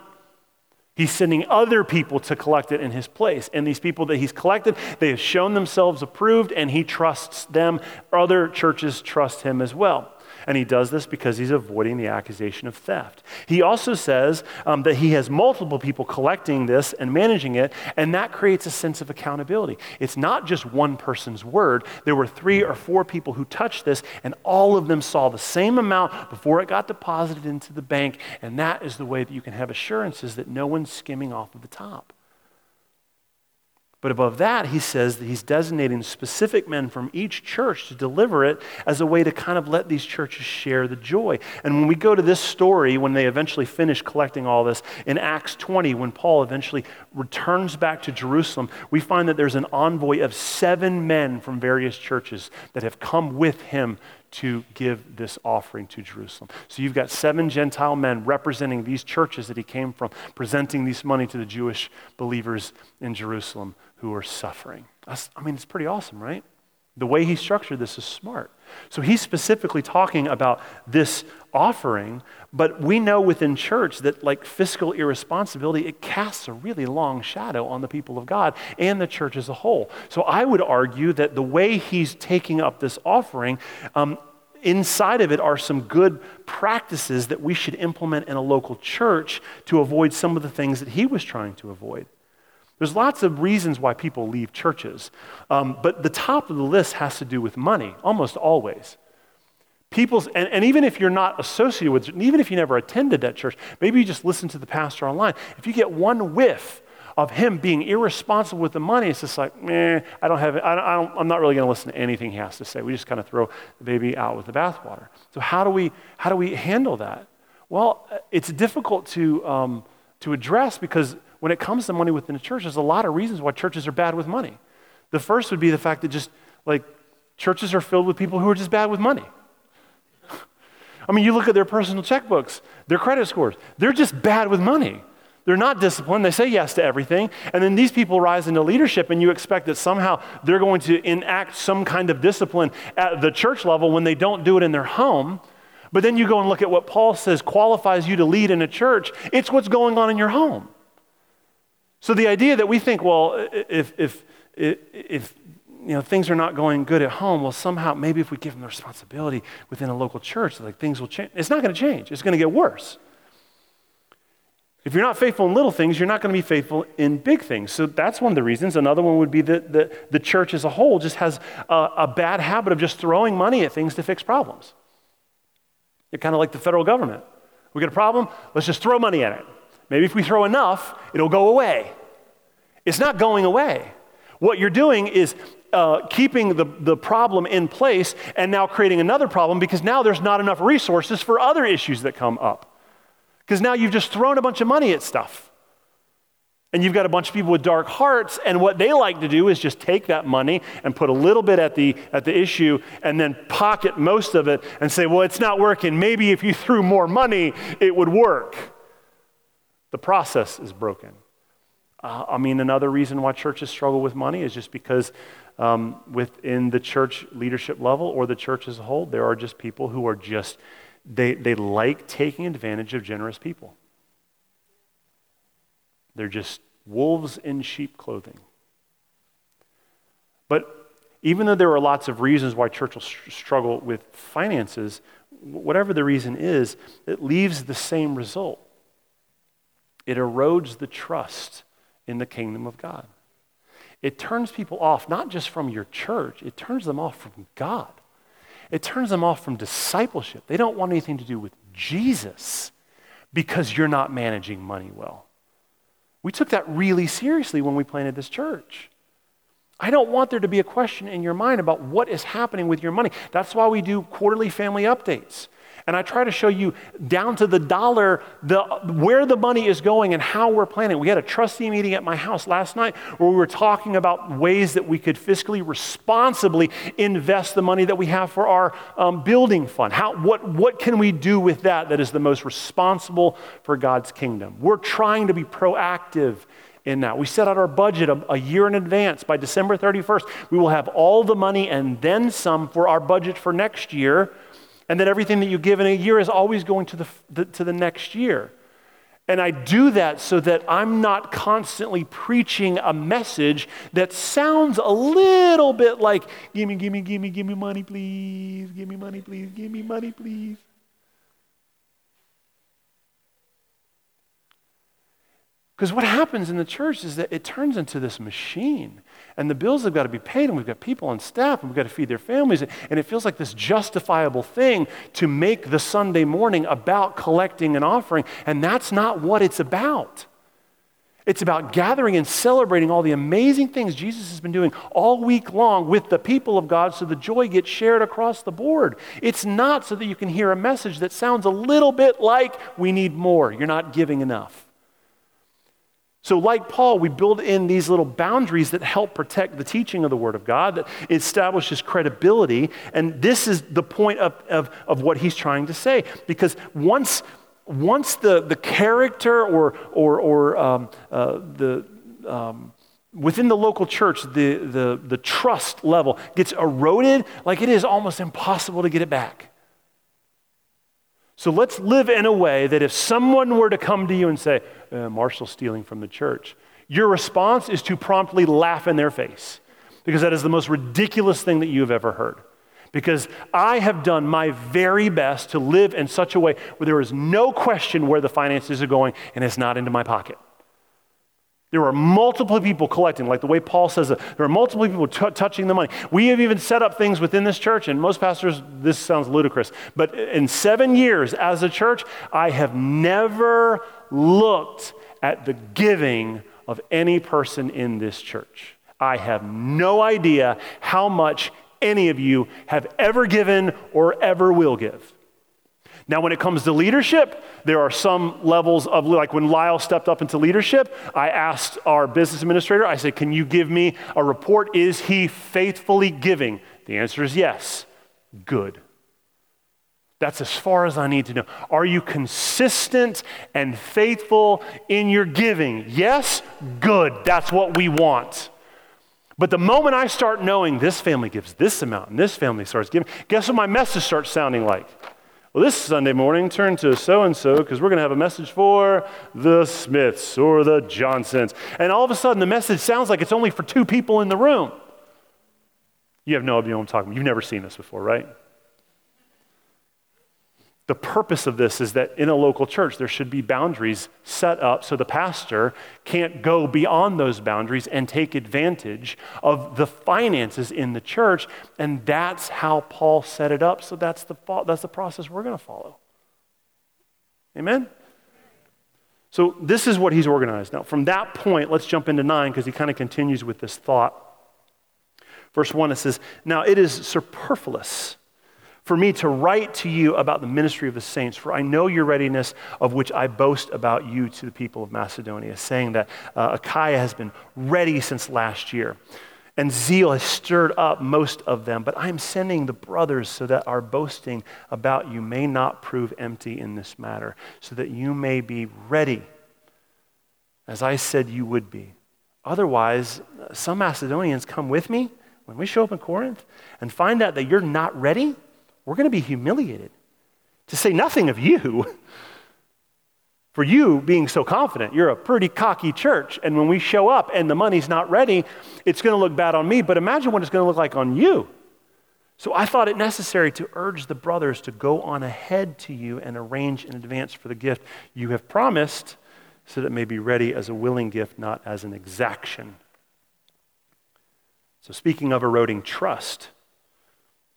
He's sending other people to collect it in his place. And these people that he's collected, they have shown themselves approved, and he trusts them. Other churches trust him as well. And he does this because he's avoiding the accusation of theft. He also says um, that he has multiple people collecting this and managing it, and that creates a sense of accountability. It's not just one person's word. There were three or four people who touched this, and all of them saw the same amount before it got deposited into the bank, and that is the way that you can have assurances that no one's skimming off of the top. But above that, he says that he's designating specific men from each church to deliver it as a way to kind of let these churches share the joy. And when we go to this story, when they eventually finish collecting all this, in Acts 20, when Paul eventually returns back to Jerusalem, we find that there's an envoy of seven men from various churches that have come with him to give this offering to Jerusalem. So you've got seven Gentile men representing these churches that he came from, presenting this money to the Jewish believers in Jerusalem who are suffering. That's, I mean, it's pretty awesome, right? The way he structured this is smart. So he's specifically talking about this offering, but we know within church that like fiscal irresponsibility, it casts a really long shadow on the people of God and the church as a whole. So I would argue that the way he's taking up this offering, um, inside of it are some good practices that we should implement in a local church to avoid some of the things that he was trying to avoid. There's lots of reasons why people leave churches, um, but the top of the list has to do with money, almost always. People's, and, and even if you're not associated with, even if you never attended that church, maybe you just listen to the pastor online. If you get one whiff of him being irresponsible with the money, it's just like, eh, I don't have, I don't, I I'm not really going to listen to anything he has to say. We just kind of throw the baby out with the bathwater. So how do we, how do we handle that? Well, it's difficult to, um, to address because when it comes to money within the church, there's a lot of reasons why churches are bad with money. The first would be the fact that just like churches are filled with people who are just bad with money. I mean, you look at their personal checkbooks, their credit scores, they're just bad with money. They're not disciplined. They say yes to everything. And then these people rise into leadership, and you expect that somehow they're going to enact some kind of discipline at the church level when they don't do it in their home. But then you go and look at what Paul says qualifies you to lead in a church. It's what's going on in your home. So the idea that we think, well, if, if, if, you know, things are not going good at home, well, somehow maybe if we give them the responsibility within a local church, like things will change. It's not going to change. It's going to get worse. If you're not faithful in little things, you're not going to be faithful in big things. So that's one of the reasons. Another one would be that the, the church as a whole just has a, a bad habit of just throwing money at things to fix problems. You're kind of like the federal government. We got a problem, let's just throw money at it. Maybe if we throw enough, it'll go away. It's not going away. What you're doing is uh, keeping the, the problem in place and now creating another problem because now there's not enough resources for other issues that come up. Because now you've just thrown a bunch of money at stuff. And you've got a bunch of people with dark hearts, and what they like to do is just take that money and put a little bit at the, at the issue and then pocket most of it and say, well, it's not working. Maybe if you threw more money, it would work. The process is broken. Uh, I mean, another reason why churches struggle with money is just because um, within the church leadership level or the church as a whole, there are just people who are just they, they like taking advantage of generous people. They're just wolves in sheep clothing. But even though there are lots of reasons why churches struggle with finances, whatever the reason is, it leaves the same result. It erodes the trust in the kingdom of God. It turns people off, not just from your church, it turns them off from God. It turns them off from discipleship. They don't want anything to do with Jesus because you're not managing money well. We took that really seriously when we planted this church. I don't want there to be a question in your mind about what is happening with your money. That's why we do quarterly family updates. And I try to show you down to the dollar the, where the money is going and how we're planning. We had a trustee meeting at my house last night where we were talking about ways that we could fiscally responsibly invest the money that we have for our um, building fund. How, what, what can we do with that that is the most responsible for God's kingdom? We're trying to be proactive in that. We set out our budget a, a, year in advance. By December 31st, we will have all the money and then some for our budget for next year and that everything that you give in a year is always going to the, the, to the next year. And I do that so that I'm not constantly preaching a message that sounds a little bit like, give me, give me, give me, give me money, please. Give me money, please. Give me money, please. Because what happens in the church is that it turns into this machine. And the bills have got to be paid, and we've got people on staff, and we've got to feed their families. And it feels like this justifiable thing to make the Sunday morning about collecting an offering. And that's not what it's about. It's about gathering and celebrating all the amazing things Jesus has been doing all week long with the people of God so the joy gets shared across the board. It's not so that you can hear a message that sounds a little bit like, we need more, you're not giving enough. So, like Paul, we build in these little boundaries that help protect the teaching of the Word of God, that establishes credibility. And this is the point of, of, of what he's trying to say. Because once, once the, the character or, or, or um, uh, the, um, within the local church, the, the, the trust level gets eroded, like it is almost impossible to get it back. So let's live in a way that if someone were to come to you and say, uh, Marshall's stealing from the church, your response is to promptly laugh in their face because that is the most ridiculous thing that you've ever heard. Because I have done my very best to live in such a way where there is no question where the finances are going and it's not into my pocket. There are multiple people collecting, like the way Paul says it. There are multiple people t- touching the money. We have even set up things within this church, and most pastors, this sounds ludicrous, but in seven years as a church, I have never looked at the giving of any person in this church. I have no idea how much any of you have ever given or ever will give. Now, when it comes to leadership, there are some levels of, like when Lyle stepped up into leadership, I asked our business administrator, I said, Can you give me a report? Is he faithfully giving? The answer is yes. Good. That's as far as I need to know. Are you consistent and faithful in your giving? Yes? Good. That's what we want. But the moment I start knowing this family gives this amount and this family starts giving, guess what my message starts sounding like? Well, this Sunday morning, turn to so and so because we're going to have a message for the Smiths or the Johnsons. And all of a sudden, the message sounds like it's only for two people in the room. You have no idea what I'm talking about. You've never seen this before, right? The purpose of this is that in a local church, there should be boundaries set up so the pastor can't go beyond those boundaries and take advantage of the finances in the church. And that's how Paul set it up. So that's the, that's the process we're going to follow. Amen? So this is what he's organized. Now, from that point, let's jump into nine because he kind of continues with this thought. Verse one, it says, Now it is superfluous for me to write to you about the ministry of the saints, for I know your readiness, of which I boast about you to the people of Macedonia, saying that uh, Achaia has been ready since last year. And zeal has stirred up most of them, but I am sending the brothers so that our boasting about you may not prove empty in this matter, so that you may be ready, as I said you would be. Otherwise, some Macedonians come with me when we show up in Corinth and find out that you're not ready we're going to be humiliated. To say nothing of you. For you being so confident, you're a pretty cocky church. And when we show up and the money's not ready, it's going to look bad on me. But imagine what it's going to look like on you. So I thought it necessary to urge the brothers to go on ahead to you and arrange in advance for the gift you have promised, so that it may be ready as a willing gift, not as an exaction. So, speaking of eroding trust,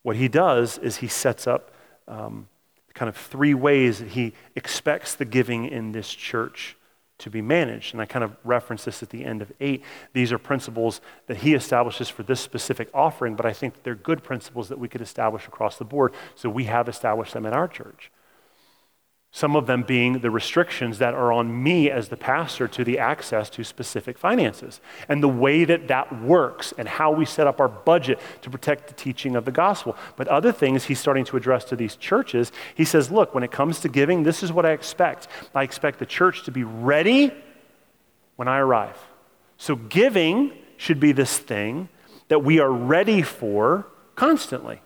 what he does is he sets up um, kind of three ways that he expects the giving in this church to be managed. And I kind of reference this at the end of eight. These are principles that he establishes for this specific offering, but I think they're good principles that we could establish across the board. So we have established them in our church. Some of them being the restrictions that are on me as the pastor to the access to specific finances and the way that that works and how we set up our budget to protect the teaching of the gospel. But other things he's starting to address to these churches, he says, look, when it comes to giving, this is what I expect. I expect the church to be ready when I arrive. So giving should be this thing that we are ready for constantly.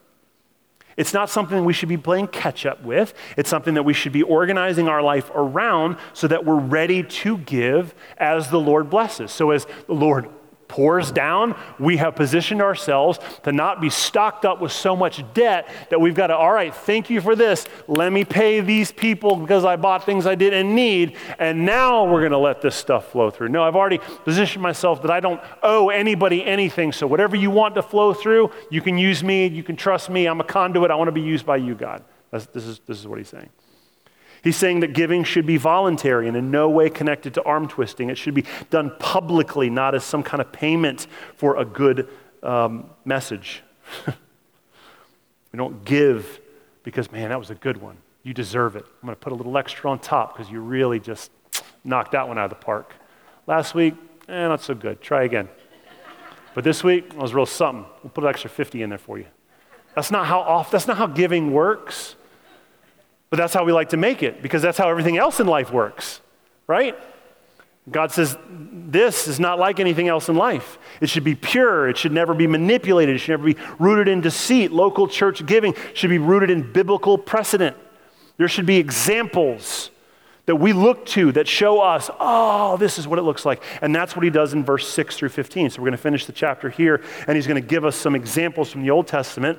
It's not something we should be playing catch up with. It's something that we should be organizing our life around so that we're ready to give as the Lord blesses. So, as the Lord pours down, we have positioned ourselves to not be stocked up with so much debt that we've got to, all right, thank you for this. Let me pay these people because I bought things I didn't need. And now we're going to let this stuff flow through. No, I've already positioned myself that I don't owe anybody anything. So whatever you want to flow through, you can use me. You can trust me. I'm a conduit. I want to be used by you, God. That's, this, is, this is what he's saying. He's saying that giving should be voluntary and in no way connected to arm twisting. It should be done publicly, not as some kind of payment for a good um, message. we don't give because, man, that was a good one. You deserve it. I'm going to put a little extra on top because you really just knocked that one out of the park. Last week, eh, not so good. Try again. But this week, it was real something. We'll put an extra 50 in there for you. That's not how off, that's not how giving works. But that's how we like to make it because that's how everything else in life works, right? God says, This is not like anything else in life. It should be pure. It should never be manipulated. It should never be rooted in deceit. Local church giving should be rooted in biblical precedent. There should be examples that we look to that show us, oh, this is what it looks like. And that's what he does in verse 6 through 15. So we're going to finish the chapter here, and he's going to give us some examples from the Old Testament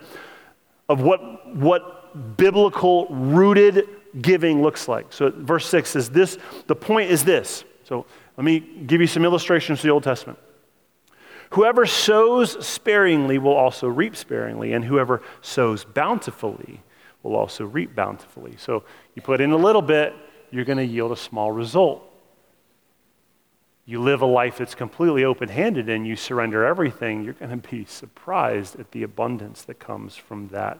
of what, what biblical rooted giving looks like. So verse 6 says this the point is this. So let me give you some illustrations from the Old Testament. Whoever sows sparingly will also reap sparingly, and whoever sows bountifully will also reap bountifully. So you put in a little bit, you're going to yield a small result. You live a life that's completely open handed and you surrender everything, you're going to be surprised at the abundance that comes from that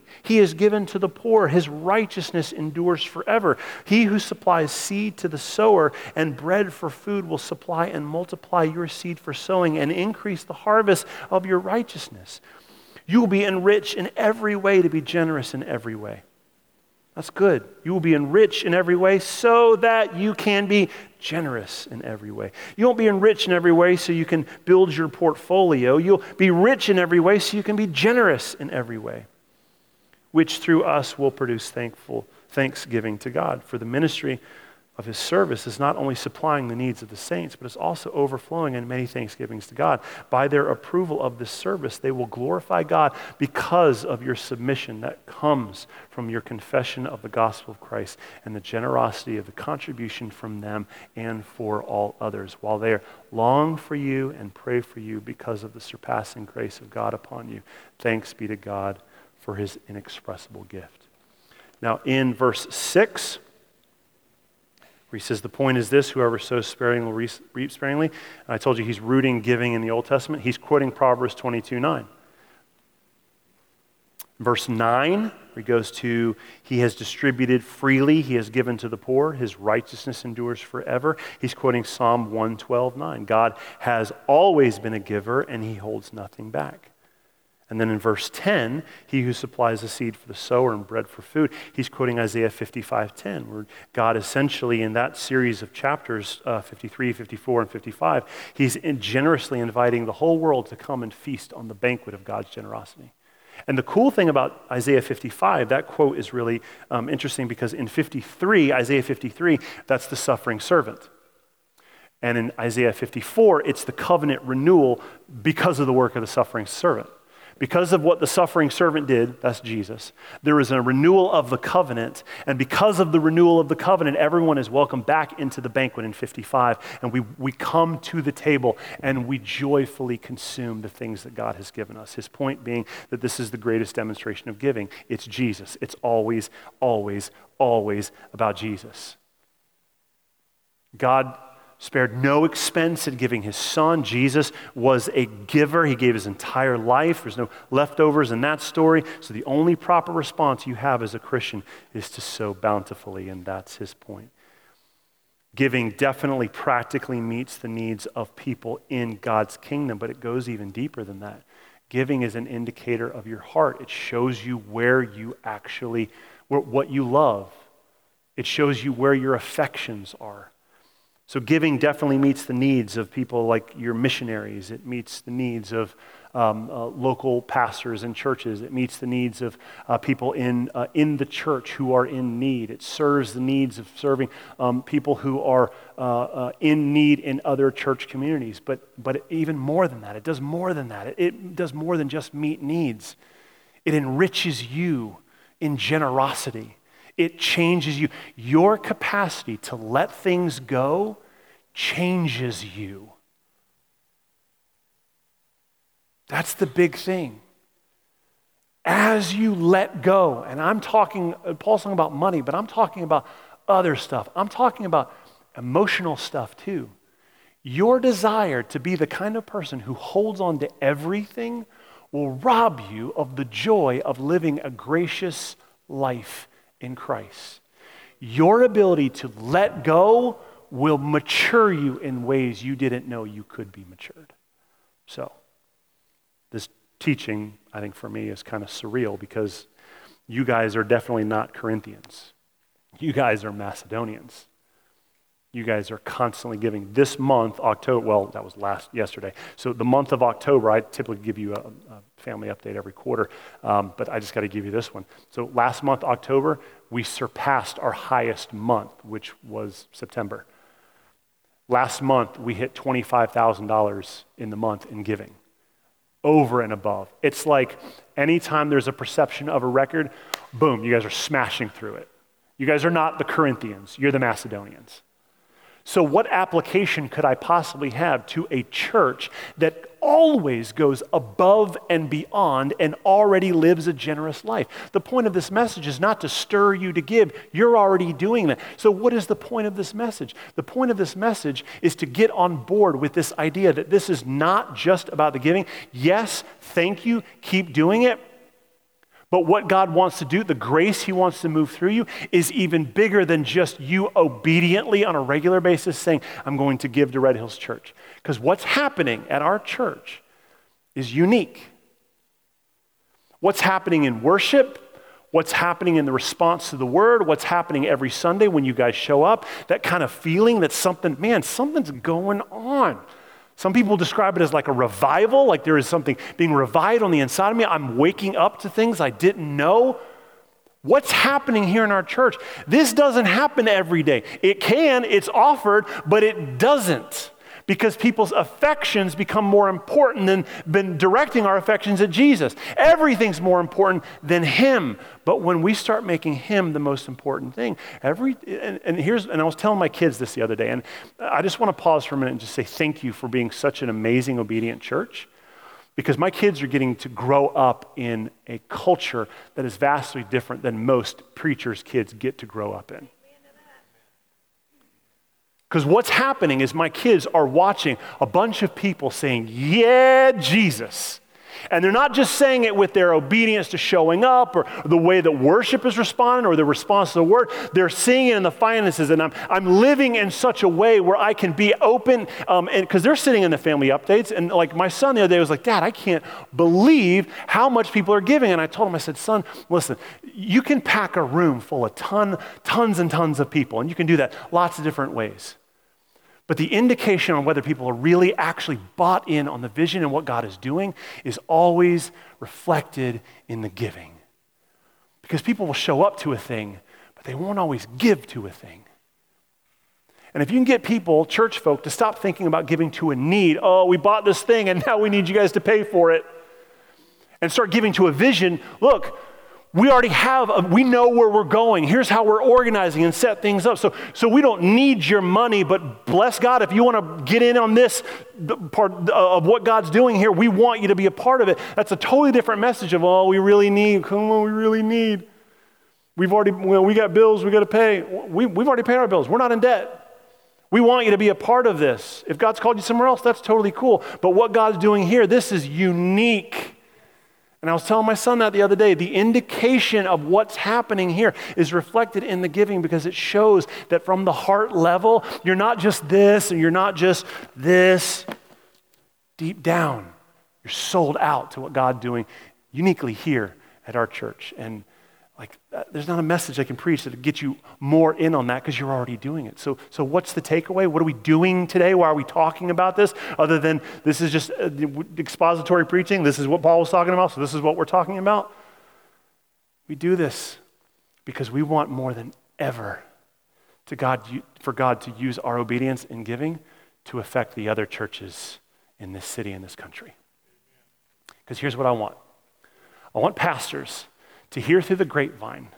He has given to the poor. His righteousness endures forever. He who supplies seed to the sower and bread for food will supply and multiply your seed for sowing and increase the harvest of your righteousness. You will be enriched in every way to be generous in every way. That's good. You will be enriched in every way so that you can be generous in every way. You won't be enriched in every way so you can build your portfolio. You'll be rich in every way so you can be generous in every way which through us will produce thankful thanksgiving to God. For the ministry of his service is not only supplying the needs of the saints, but it's also overflowing in many thanksgivings to God. By their approval of this service, they will glorify God because of your submission that comes from your confession of the gospel of Christ and the generosity of the contribution from them and for all others, while they long for you and pray for you because of the surpassing grace of God upon you. Thanks be to God for his inexpressible gift. Now, in verse 6, where he says, The point is this whoever sows sparingly will reap sparingly. And I told you he's rooting giving in the Old Testament. He's quoting Proverbs 22 9. Verse 9, he goes to, He has distributed freely, He has given to the poor, His righteousness endures forever. He's quoting Psalm 112 9. God has always been a giver, and He holds nothing back. And then in verse 10, he who supplies the seed for the sower and bread for food, he's quoting Isaiah 55:10, where God essentially in that series of chapters, uh, 53, 54, and 55, he's in generously inviting the whole world to come and feast on the banquet of God's generosity. And the cool thing about Isaiah 55, that quote is really um, interesting because in 53, Isaiah 53, that's the suffering servant. And in Isaiah 54, it's the covenant renewal because of the work of the suffering servant. Because of what the suffering servant did, that's Jesus, there is a renewal of the covenant. And because of the renewal of the covenant, everyone is welcomed back into the banquet in 55. And we, we come to the table and we joyfully consume the things that God has given us. His point being that this is the greatest demonstration of giving. It's Jesus. It's always, always, always about Jesus. God spared no expense in giving his son. Jesus was a giver. He gave his entire life. There's no leftovers in that story. So the only proper response you have as a Christian is to sow bountifully, and that's his point. Giving definitely practically meets the needs of people in God's kingdom, but it goes even deeper than that. Giving is an indicator of your heart. It shows you where you actually, what you love. It shows you where your affections are. So, giving definitely meets the needs of people like your missionaries. It meets the needs of um, uh, local pastors and churches. It meets the needs of uh, people in, uh, in the church who are in need. It serves the needs of serving um, people who are uh, uh, in need in other church communities. But, but even more than that, it does more than that. It, it does more than just meet needs, it enriches you in generosity. It changes you. Your capacity to let things go changes you. That's the big thing. As you let go, and I'm talking, uh, Paul's talking about money, but I'm talking about other stuff. I'm talking about emotional stuff too. Your desire to be the kind of person who holds on to everything will rob you of the joy of living a gracious life in Christ. Your ability to let go will mature you in ways you didn't know you could be matured. So, this teaching, I think for me, is kind of surreal because you guys are definitely not Corinthians. You guys are Macedonians. You guys are constantly giving. This month, October, well, that was last yesterday. So the month of October, I typically give you a, a family update every quarter, um, but I just got to give you this one. So last month, October, we surpassed our highest month, which was September. Last month, we hit $25,000 in the month in giving, over and above. It's like anytime there's a perception of a record, boom, you guys are smashing through it. You guys are not the Corinthians, you're the Macedonians. So, what application could I possibly have to a church that always goes above and beyond and already lives a generous life. The point of this message is not to stir you to give, you're already doing that. So, what is the point of this message? The point of this message is to get on board with this idea that this is not just about the giving. Yes, thank you, keep doing it. But what God wants to do, the grace He wants to move through you, is even bigger than just you obediently on a regular basis saying, I'm going to give to Red Hills Church. Because what's happening at our church is unique. What's happening in worship, what's happening in the response to the word, what's happening every Sunday when you guys show up, that kind of feeling that something, man, something's going on. Some people describe it as like a revival, like there is something being revived on the inside of me. I'm waking up to things I didn't know. What's happening here in our church? This doesn't happen every day. It can, it's offered, but it doesn't because people's affections become more important than, than directing our affections at Jesus. Everything's more important than Him. But when we start making Him the most important thing, every, and, and here's, and I was telling my kids this the other day, and I just want to pause for a minute and just say thank you for being such an amazing, obedient church because my kids are getting to grow up in a culture that is vastly different than most preachers' kids get to grow up in. Because what's happening is my kids are watching a bunch of people saying, Yeah, Jesus. And they're not just saying it with their obedience to showing up or the way that worship is responding or the response to the word. They're seeing it in the finances. And I'm, I'm living in such a way where I can be open. Um, because they're sitting in the family updates. And like my son the other day was like, Dad, I can't believe how much people are giving. And I told him, I said, Son, listen, you can pack a room full of ton, tons and tons of people. And you can do that lots of different ways. But the indication on whether people are really actually bought in on the vision and what God is doing is always reflected in the giving. Because people will show up to a thing, but they won't always give to a thing. And if you can get people, church folk, to stop thinking about giving to a need, oh, we bought this thing and now we need you guys to pay for it, and start giving to a vision, look, we already have, a, we know where we're going. Here's how we're organizing and set things up. So, so we don't need your money, but bless God, if you want to get in on this part uh, of what God's doing here, we want you to be a part of it. That's a totally different message of, oh, we really need, come on, we really need. We've already, well, we got bills we got to pay. We, we've already paid our bills. We're not in debt. We want you to be a part of this. If God's called you somewhere else, that's totally cool. But what God's doing here, this is unique. And I was telling my son that the other day. The indication of what's happening here is reflected in the giving because it shows that from the heart level, you're not just this and you're not just this. Deep down, you're sold out to what God's doing uniquely here at our church. And like, uh, there's not a message I can preach that'll get you more in on that because you're already doing it. So, so what's the takeaway? What are we doing today? Why are we talking about this? Other than this is just uh, expository preaching. This is what Paul was talking about. So this is what we're talking about. We do this because we want more than ever to God, for God to use our obedience in giving to affect the other churches in this city and this country. Because here's what I want I want pastors to hear through the grapevine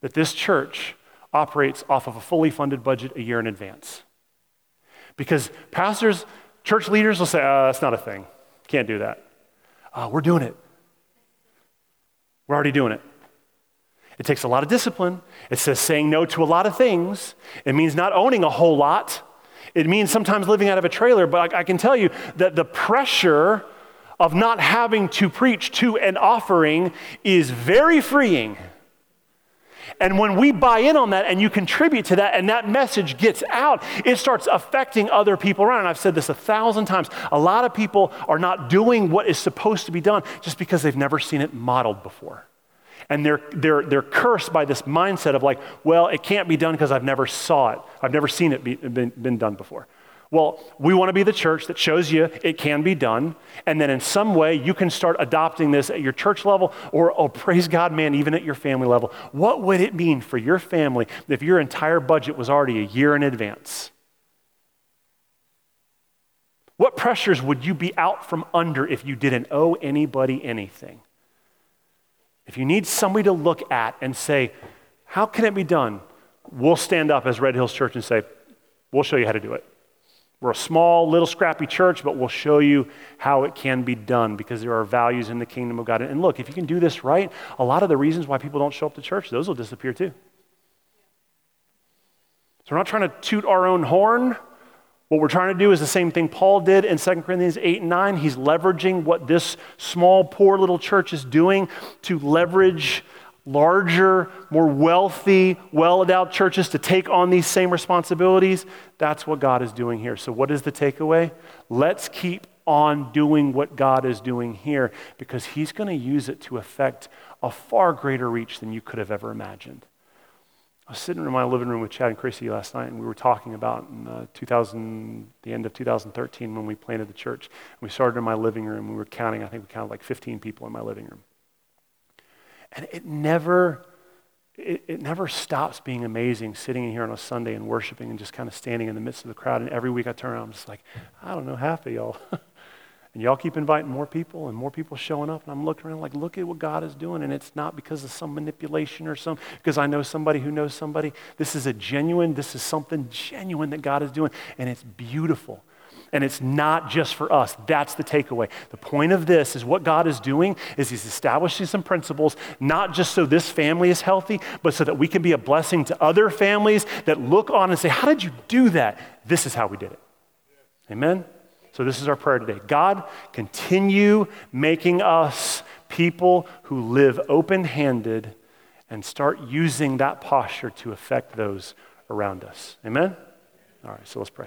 that this church operates off of a fully funded budget a year in advance. Because pastors, church leaders will say, uh, that's not a thing. Can't do that. Uh, we're doing it. We're already doing it. It takes a lot of discipline. It says saying no to a lot of things. It means not owning a whole lot. It means sometimes living out of a trailer. But I, I can tell you that the pressure of not having to preach to an offering is very freeing. And when we buy in on that and you contribute to that and that message gets out, it starts affecting other people around. And I've said this a thousand times. A lot of people are not doing what is supposed to be done just because they've never seen it modeled before. And they're, they're, they're cursed by this mindset of like, well, it can't be done because I've never saw it. I've never seen it be, been, been done before. Well, we want to be the church that shows you it can be done. And then in some way, you can start adopting this at your church level or, oh, praise God, man, even at your family level. What would it mean for your family if your entire budget was already a year in advance? What pressures would you be out from under if you didn't owe anybody anything? If you need somebody to look at and say, how can it be done? We'll stand up as Red Hills Church and say, we'll show you how to do it. We're a small, little, scrappy church, but we'll show you how it can be done because there are values in the kingdom of God. And look, if you can do this right, a lot of the reasons why people don't show up to church, those will disappear too. So we're not trying to toot our own horn. What we're trying to do is the same thing Paul did in 2 Corinthians 8 and 9. He's leveraging what this small, poor little church is doing to leverage larger, more wealthy, well endowed churches to take on these same responsibilities. That's what God is doing here. So, what is the takeaway? Let's keep on doing what God is doing here because He's going to use it to affect a far greater reach than you could have ever imagined. I was sitting in my living room with Chad and Chrissy last night, and we were talking about in uh, 2000, the end of 2013 when we planted the church. We started in my living room. We were counting, I think we counted like 15 people in my living room. And it never, it, it never stops being amazing sitting in here on a Sunday and worshiping and just kind of standing in the midst of the crowd. And every week I turn around, I'm just like, I don't know half of y'all. and y'all keep inviting more people and more people showing up. And I'm looking around like, look at what God is doing. And it's not because of some manipulation or some, because I know somebody who knows somebody. This is a genuine, this is something genuine that God is doing. And it's beautiful. And it's not just for us. That's the takeaway. The point of this is what God is doing is he's establishing some principles, not just so this family is healthy, but so that we can be a blessing to other families that look on and say, How did you do that? This is how we did it. Amen? So, this is our prayer today. God, continue making us people who live open handed and start using that posture to affect those around us. Amen? All right, so let's pray.